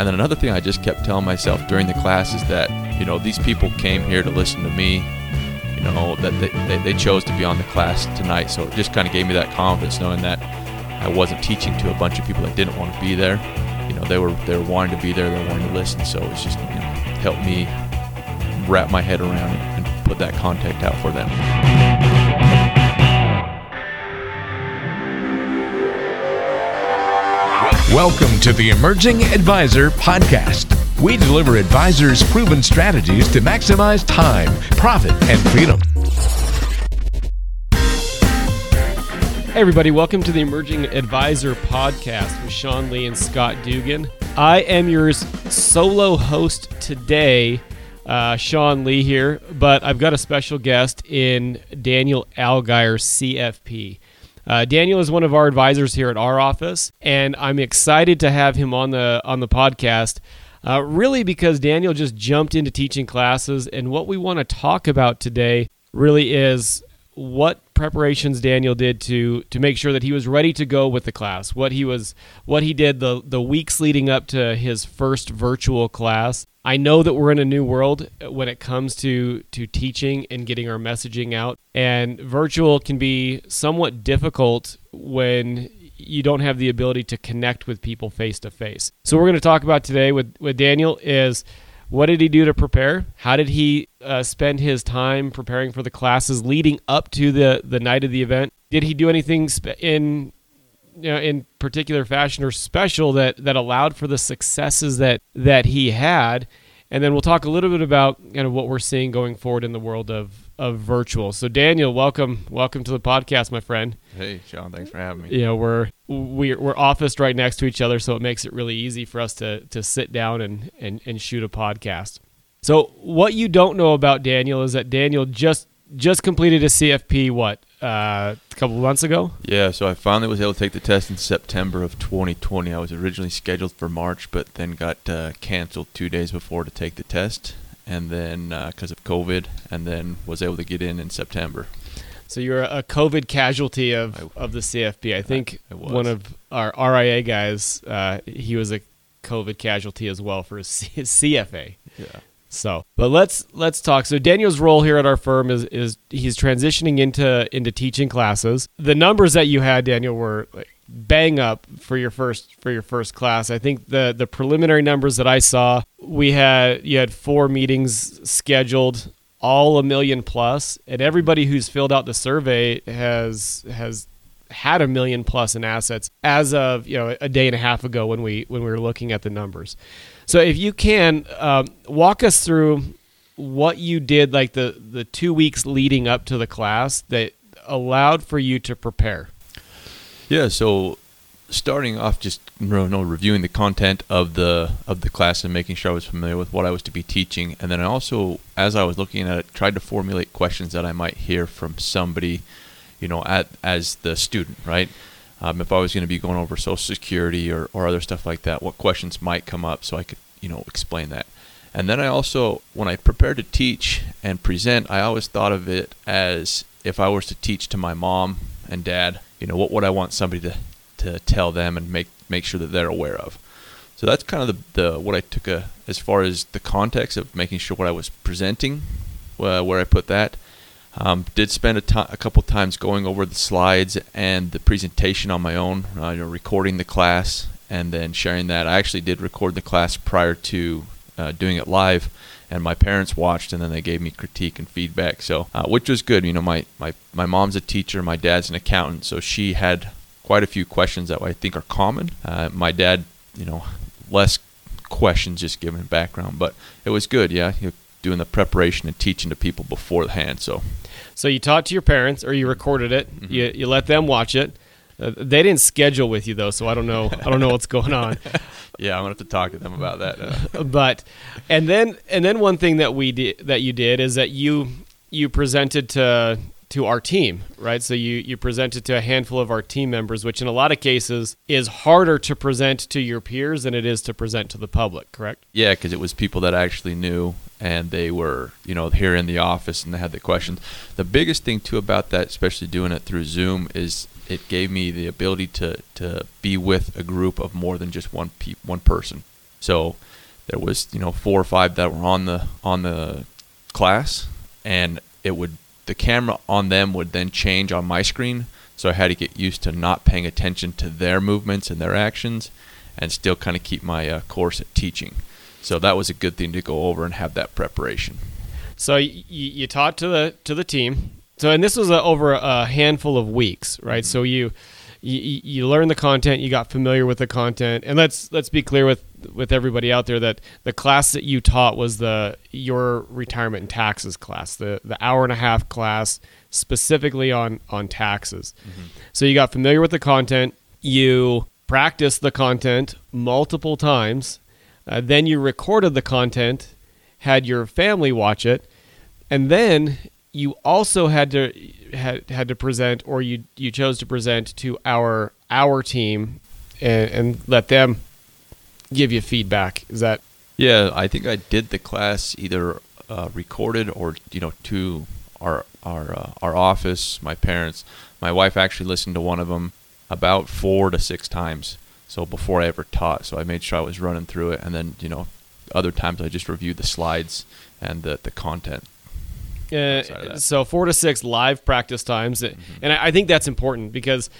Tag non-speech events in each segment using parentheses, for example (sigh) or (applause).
And then another thing I just kept telling myself during the class is that, you know, these people came here to listen to me, you know, that they, they, they chose to be on the class tonight. So it just kind of gave me that confidence knowing that I wasn't teaching to a bunch of people that didn't want to be there. You know, they were they were wanting to be there, they were wanting to listen. So it's just, you know, helped me wrap my head around it and put that contact out for them. Welcome to the Emerging Advisor Podcast. We deliver advisors proven strategies to maximize time, profit, and freedom. Hey, everybody, welcome to the Emerging Advisor Podcast with Sean Lee and Scott Dugan. I am your solo host today, uh, Sean Lee here, but I've got a special guest in Daniel Algeier, CFP. Uh, Daniel is one of our advisors here at our office, and I'm excited to have him on the on the podcast. Uh, really, because Daniel just jumped into teaching classes, and what we want to talk about today really is what preparations Daniel did to to make sure that he was ready to go with the class. What he was what he did the the weeks leading up to his first virtual class. I know that we're in a new world when it comes to to teaching and getting our messaging out. And virtual can be somewhat difficult when you don't have the ability to connect with people face to face. So we're going to talk about today with with Daniel is what did he do to prepare? How did he uh, spend his time preparing for the classes leading up to the, the night of the event? Did he do anything in you know, in particular fashion or special that, that allowed for the successes that, that he had? And then we'll talk a little bit about kind of what we're seeing going forward in the world of, of virtual. So Daniel, welcome, welcome to the podcast, my friend. Hey, Sean, thanks for having me. You know, we're we're we're officed right next to each other, so it makes it really easy for us to to sit down and and, and shoot a podcast. So what you don't know about Daniel is that Daniel just just completed a CFP what uh, a couple of months ago. Yeah, so I finally was able to take the test in September of 2020. I was originally scheduled for March, but then got uh, canceled two days before to take the test, and then because uh, of COVID, and then was able to get in in September. So you're a COVID casualty of, of the CFP. I think I, I one of our RIA guys, uh, he was a COVID casualty as well for his, his (laughs) CFA. Yeah. So, but let's let's talk. So Daniel's role here at our firm is is he's transitioning into into teaching classes. The numbers that you had, Daniel, were like bang up for your first for your first class. I think the the preliminary numbers that I saw, we had you had four meetings scheduled all a million plus, and everybody who's filled out the survey has has had a million plus in assets as of you know a day and a half ago when we when we were looking at the numbers. So if you can um, walk us through what you did, like the the two weeks leading up to the class that allowed for you to prepare. Yeah, so starting off just you know, reviewing the content of the of the class and making sure I was familiar with what I was to be teaching, and then I also, as I was looking at it, tried to formulate questions that I might hear from somebody, you know, at as the student, right? Um, if I was going to be going over Social Security or, or other stuff like that, what questions might come up, so I could you know explain that. And then I also, when I prepared to teach and present, I always thought of it as if I was to teach to my mom and dad, you know, what would I want somebody to to tell them and make make sure that they're aware of. So that's kind of the, the what I took a, as far as the context of making sure what I was presenting, uh, where I put that. Um, did spend a, to- a couple times going over the slides and the presentation on my own, uh, you know, recording the class and then sharing that. I actually did record the class prior to uh, doing it live, and my parents watched and then they gave me critique and feedback. So, uh, which was good. You know, my, my my mom's a teacher, my dad's an accountant, so she had quite a few questions that I think are common. Uh, my dad, you know, less questions just given background, but it was good. Yeah, doing the preparation and teaching to people beforehand. So, so you talked to your parents, or you recorded it. Mm-hmm. You you let them watch it. Uh, they didn't schedule with you though, so I don't know. I don't know what's going on. (laughs) yeah, I'm gonna have to talk to them about that. Uh. (laughs) but and then and then one thing that we did that you did is that you you presented to to our team, right? So you you present it to a handful of our team members, which in a lot of cases is harder to present to your peers than it is to present to the public, correct? Yeah, because it was people that actually knew and they were, you know, here in the office and they had the questions. The biggest thing too about that, especially doing it through Zoom, is it gave me the ability to to be with a group of more than just one pe- one person. So there was you know four or five that were on the on the class, and it would the camera on them would then change on my screen. So I had to get used to not paying attention to their movements and their actions, and still kind of keep my uh, course at teaching. So that was a good thing to go over and have that preparation. So you, you taught to the to the team. So and this was a, over a handful of weeks, right? So you, you you learned the content, you got familiar with the content, and let's let's be clear with with everybody out there that the class that you taught was the your retirement and taxes class, the the hour and a half class specifically on on taxes. Mm-hmm. So you got familiar with the content, you practiced the content multiple times, uh, then you recorded the content, had your family watch it, and then you also had to had, had to present or you you chose to present to our our team and, and let them give you feedback. Is that? Yeah i think i did the class either uh, recorded or you know to our our uh, our office my parents. My wife actually listened to one of them about four to six times so before i ever taught. So i made sure i was running through it and then you know other times i just reviewed the slides and the, the content uh, so four to six live practice times, mm-hmm. and I, I, think that's important because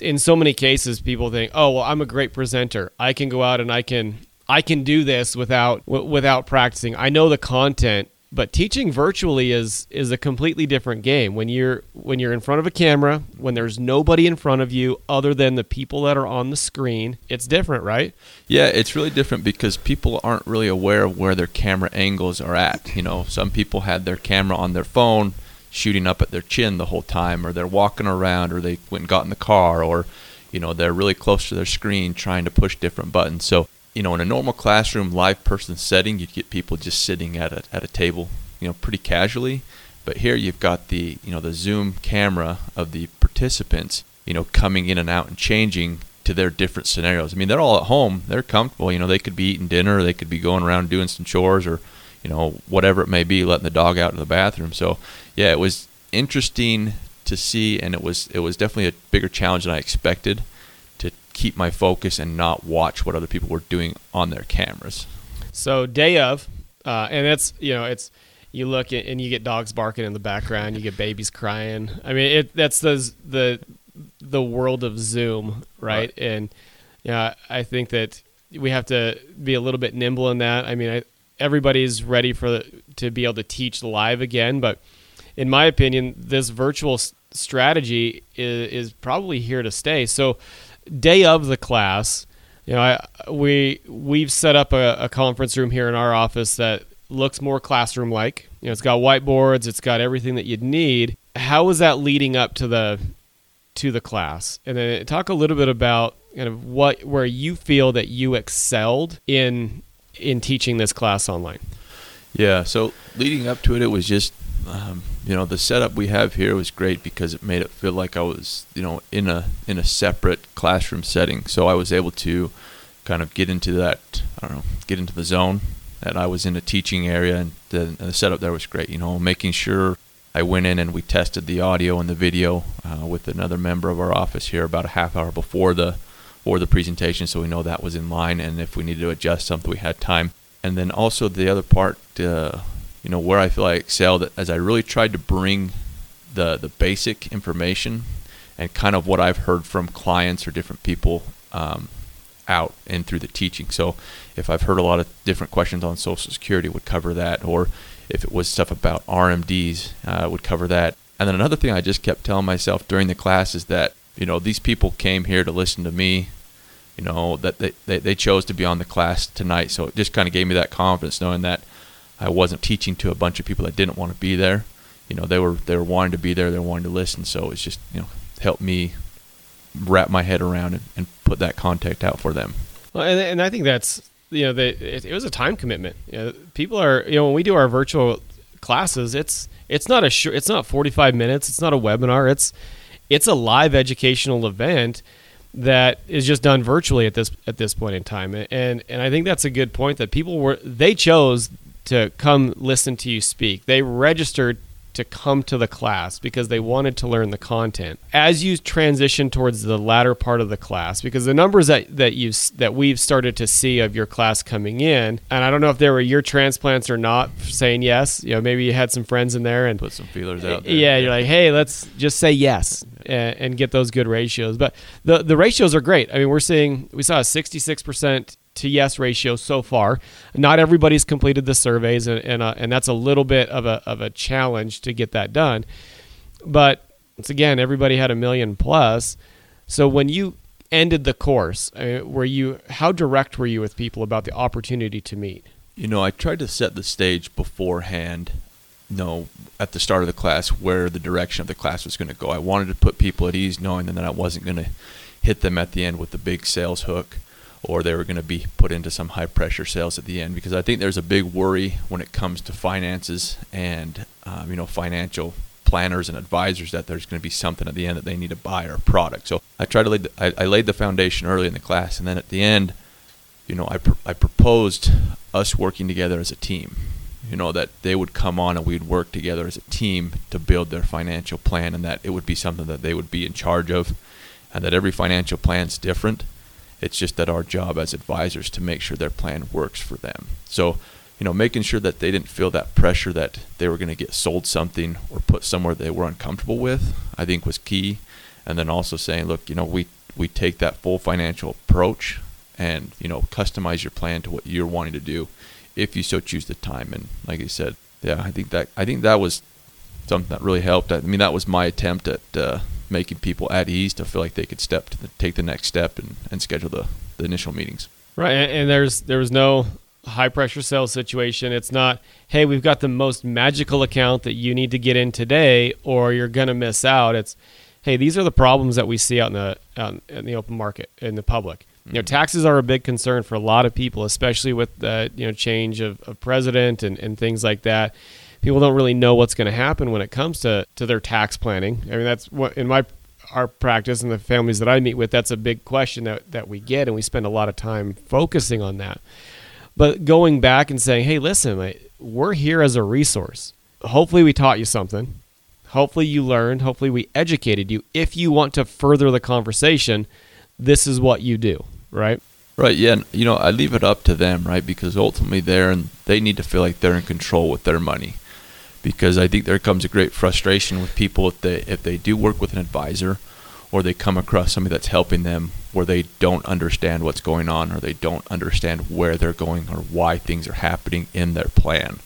in so many cases people think, "Oh, well, I'm a great presenter. I can go out and I can I can do this without w- without practicing. I know the content, but teaching virtually is is a completely different game. When you're when you're in front of a camera when there's nobody in front of you other than the people that are on the screen it's different right? Yeah it's really different because people aren't really aware of where their camera angles are at. You know some people had their camera on their phone shooting up at their chin the whole time or they're walking around or they went and got in the car or you know they're really close to their screen trying to push different buttons. So you know, in a normal classroom, live person setting, you'd get people just sitting at a, at a table, you know, pretty casually. But here you've got the, you know, the Zoom camera of the participants, you know, coming in and out and changing to their different scenarios. I mean, they're all at home. They're comfortable. You know, they could be eating dinner, they could be going around doing some chores or, you know, whatever it may be, letting the dog out to the bathroom. So, yeah, it was interesting to see, and it was it was definitely a bigger challenge than I expected keep my focus and not watch what other people were doing on their cameras. So day of, uh, and that's you know it's you look at, and you get dogs barking in the background, you get babies crying. I mean it that's the the the world of Zoom, right? right. And yeah, I think that we have to be a little bit nimble in that. I mean, I, everybody's ready for the, to be able to teach live again, but in my opinion, this virtual strategy is, is probably here to stay. So day of the class, you know, I, we we've set up a, a conference room here in our office that looks more classroom like. You know, it's got whiteboards, it's got everything that you'd need. How was that leading up to the to the class? And then talk a little bit about kind of what where you feel that you excelled in in teaching this class online. Yeah, so leading up to it, it was just um, you know the setup we have here was great because it made it feel like I was you know in a in a separate classroom setting. So I was able to kind of get into that I don't know get into the zone that I was in a teaching area, and the, and the setup there was great. You know, making sure I went in and we tested the audio and the video uh, with another member of our office here about a half hour before the before the presentation, so we know that was in line, and if we needed to adjust something, we had time. And then also the other part. Uh, you know where I feel I excelled as I really tried to bring the the basic information and kind of what I've heard from clients or different people um, out and through the teaching. So if I've heard a lot of different questions on Social Security, would cover that, or if it was stuff about RMDs, uh, would cover that. And then another thing I just kept telling myself during the class is that you know these people came here to listen to me. You know that they, they, they chose to be on the class tonight, so it just kind of gave me that confidence knowing that I wasn't teaching to a bunch of people that didn't want to be there. You know, they were they were wanting to be there, they were wanting to listen. So it's just you know helped me wrap my head around it and put that contact out for them. Well, and, and I think that's you know the, it, it was a time commitment. You know, people are you know when we do our virtual classes, it's it's not a it's not 45 minutes, it's not a webinar, it's it's a live educational event that is just done virtually at this at this point in time and and I think that's a good point that people were they chose to come listen to you speak. They registered to come to the class because they wanted to learn the content. As you transition towards the latter part of the class, because the numbers that that you that we've started to see of your class coming in, and I don't know if they were your transplants or not, saying yes. You know, maybe you had some friends in there and put some feelers out there. Yeah, you're like, hey, let's just say yes and, and get those good ratios. But the the ratios are great. I mean, we're seeing we saw a 66 percent to yes ratio so far. Not everybody's completed the surveys, and and, uh, and that's a little bit of a of a challenge to get that done. But once again, everybody had a million plus. So when you ended the course, uh, were you how direct were you with people about the opportunity to meet? You know, I tried to set the stage beforehand. You know, at the start of the class, where the direction of the class was going to go. I wanted to put people at ease, knowing that I wasn't going to hit them at the end with the big sales hook or they were going to be put into some high pressure sales at the end because I think there's a big worry when it comes to finances and um, you know financial planners and advisors that there's going to be something at the end that they need to buy or product. So I tried to lay the, I, I laid the foundation early in the class, and then at the end, you know, I pr- I proposed us working together as a team. You know that they would come on and we'd work together as a team to build their financial plan, and that it would be something that they would be in charge of, and that every financial plan's different it's just that our job as advisors to make sure their plan works for them. So, you know, making sure that they didn't feel that pressure that they were going to get sold something or put somewhere they were uncomfortable with, I think was key. And then also saying, look, you know, we we take that full financial approach and you know customize your plan to what you're wanting to do, if you so choose the time. And like I said, yeah, I think that I think that was something that really helped. I mean, that was my attempt at uh, making people at ease to feel like they could step to the, take the next step and, and schedule the, the initial meetings. Right, and, and there's there was no high pressure sales situation. It's not, hey, we've got the most magical account that you need to get in today, or you're gonna miss out. It's, hey, these are the problems that we see out in the out in the open market in the public. You know, mm-hmm. taxes are a big concern for a lot of people, especially with the you know change of, of president and, and things like that people don't really know what's going to happen when it comes to, to their tax planning. I mean, that's what in my our practice and the families that I meet with, that's a big question that, that we get, and we spend a lot of time focusing on that. But going back and saying, hey, listen, we're here as a resource. Hopefully, we taught you something. Hopefully, you learned. Hopefully, we educated you. If you want to further the conversation, this is what you do, right? Right. Yeah. You know, I leave it up to them, right? Because ultimately, they're and they need to feel like they're in control with their money because I think there comes a great frustration with people if they if they do work with an advisor or they come across somebody that's helping them where they don't understand what's going on or they don't understand where they're going or why things are happening in their plan.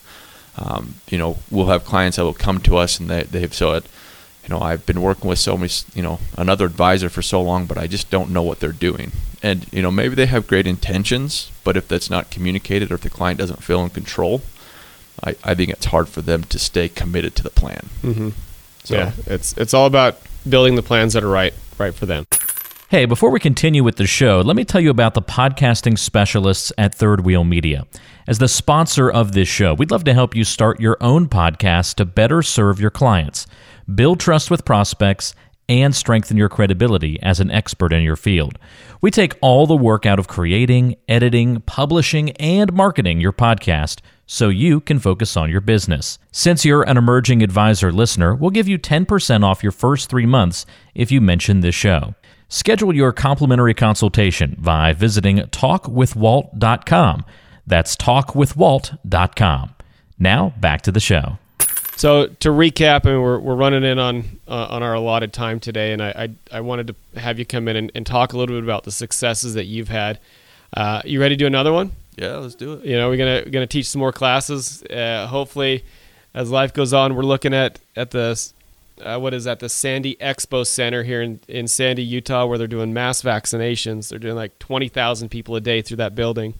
Um, you know, we'll have clients that will come to us and they, they've said, you know, I've been working with so many, you know, another advisor for so long, but I just don't know what they're doing. And, you know, maybe they have great intentions, but if that's not communicated or if the client doesn't feel in control, I, I think it's hard for them to stay committed to the plan. Mm-hmm. So yeah, it's it's all about building the plans that are right right for them. Hey, before we continue with the show, let me tell you about the podcasting specialists at Third Wheel Media. As the sponsor of this show, we'd love to help you start your own podcast to better serve your clients, build trust with prospects, and strengthen your credibility as an expert in your field. We take all the work out of creating, editing, publishing, and marketing your podcast so you can focus on your business. Since you're an emerging advisor listener, we'll give you 10% off your first three months if you mention this show. Schedule your complimentary consultation by visiting talkwithwalt.com. That's talkwithwalt.com. Now, back to the show. So to recap, I mean, we're, we're running in on uh, on our allotted time today, and I, I, I wanted to have you come in and, and, talk a little bit about the successes that you've had. Uh, you ready to do another one? Yeah, let's do it. You know, we're gonna gonna teach some more classes. Uh, hopefully, as life goes on, we're looking at at the uh, what is that the Sandy Expo Center here in, in Sandy, Utah, where they're doing mass vaccinations. They're doing like twenty thousand people a day through that building.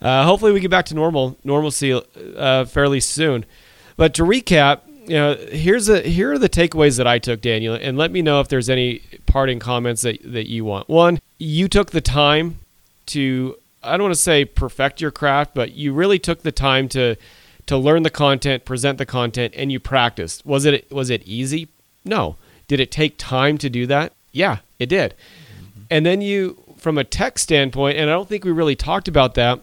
Uh, hopefully, we get back to normal normalcy uh, fairly soon. But to recap, you know, here's a here are the takeaways that I took, Daniel, and let me know if there's any parting comments that that you want. One, you took the time to I don't want to say perfect your craft, but you really took the time to to learn the content, present the content, and you practiced. Was it was it easy? No. Did it take time to do that? Yeah, it did. Mm-hmm. And then you, from a tech standpoint, and I don't think we really talked about that.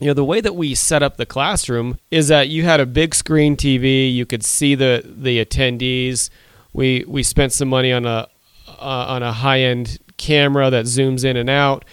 you know the way that we set up the classroom is that you had a big screen TV, you could see the the attendees. We we spent some money on a uh, on a high end camera that zooms in and out,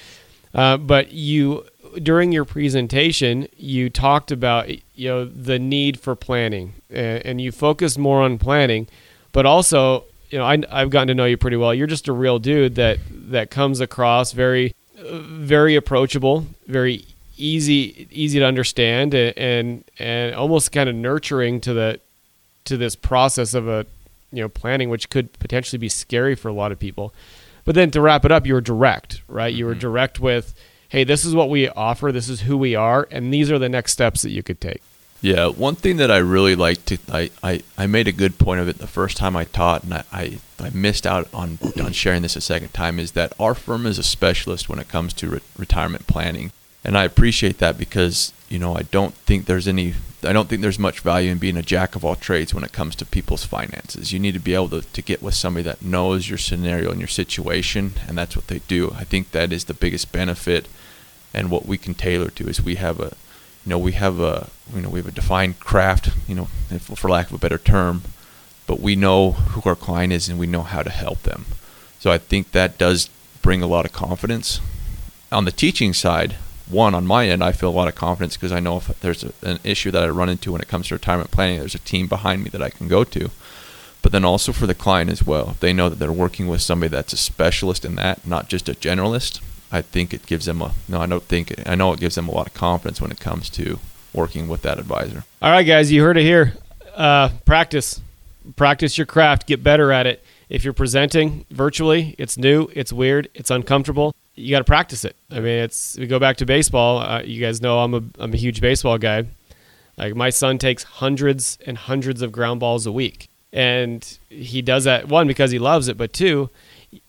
uh, but you during your presentation you talked about you know the need for planning and, and you focused more on planning, but also you know I, I've gotten to know you pretty well. You're just a real dude that that comes across very very approachable, very easy easy to understand and and, and almost kind of nurturing to the to this process of a you know planning which could potentially be scary for a lot of people but then to wrap it up you were direct right you were Mm-hmm. direct with hey this is what we offer this is who we are and these are the next steps that you could take Yeah, one thing that I really like to I, I, I made a good point of it the first time I taught and I, I, I missed out on on sharing this a second time is that our firm is a specialist when it comes to re- retirement planning. And I appreciate that because, you know, I don't think there's any I don't think there's much value in being a jack of all trades when it comes to people's finances. You need to be able to, to get with somebody that knows your scenario and your situation and that's what they do. I think that is the biggest benefit and what we can tailor to is we have a you know we have a you know we have a defined craft you know if, for lack of a better term but we know who our client is and we know how to help them so i think that does bring a lot of confidence on the teaching side one on my end i feel a lot of confidence because i know if there's a, an issue that i run into when it comes to retirement planning there's a team behind me that i can go to but then also for the client as well if they know that they're working with somebody that's a specialist in that not just a generalist I think it gives them a no. I don't think I know it gives them a lot of confidence when it comes to working with that advisor. all right guys you heard it here uh, practice practice your craft get better at it if you're presenting virtually it's new it's weird it's uncomfortable you got to practice it. I mean it's we go back to baseball uh, you guys know i'm a, I'm a huge baseball guy. Like my son takes hundreds and hundreds of ground balls a week and he does that one because he loves it but two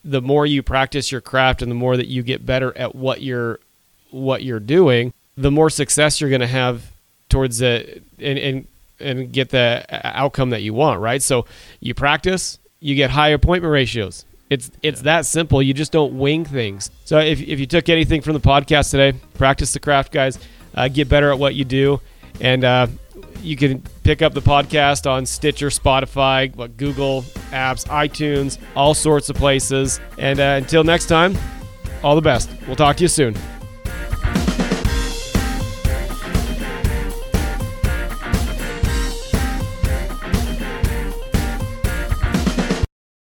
the more you practice your craft and the more that you get better at what you're what you're doing the more success you're going to have towards the and, and and get the outcome that you want right? So you practice you get high appointment ratios it's it's that simple you just don't wing things so if, if you took anything from the podcast today practice the craft guys uh, get better at what you do and uh, you can pick up the podcast on Stitcher, Spotify, what Google apps, iTunes, all sorts of places. And uh, until next time, all the best. We'll talk to you soon.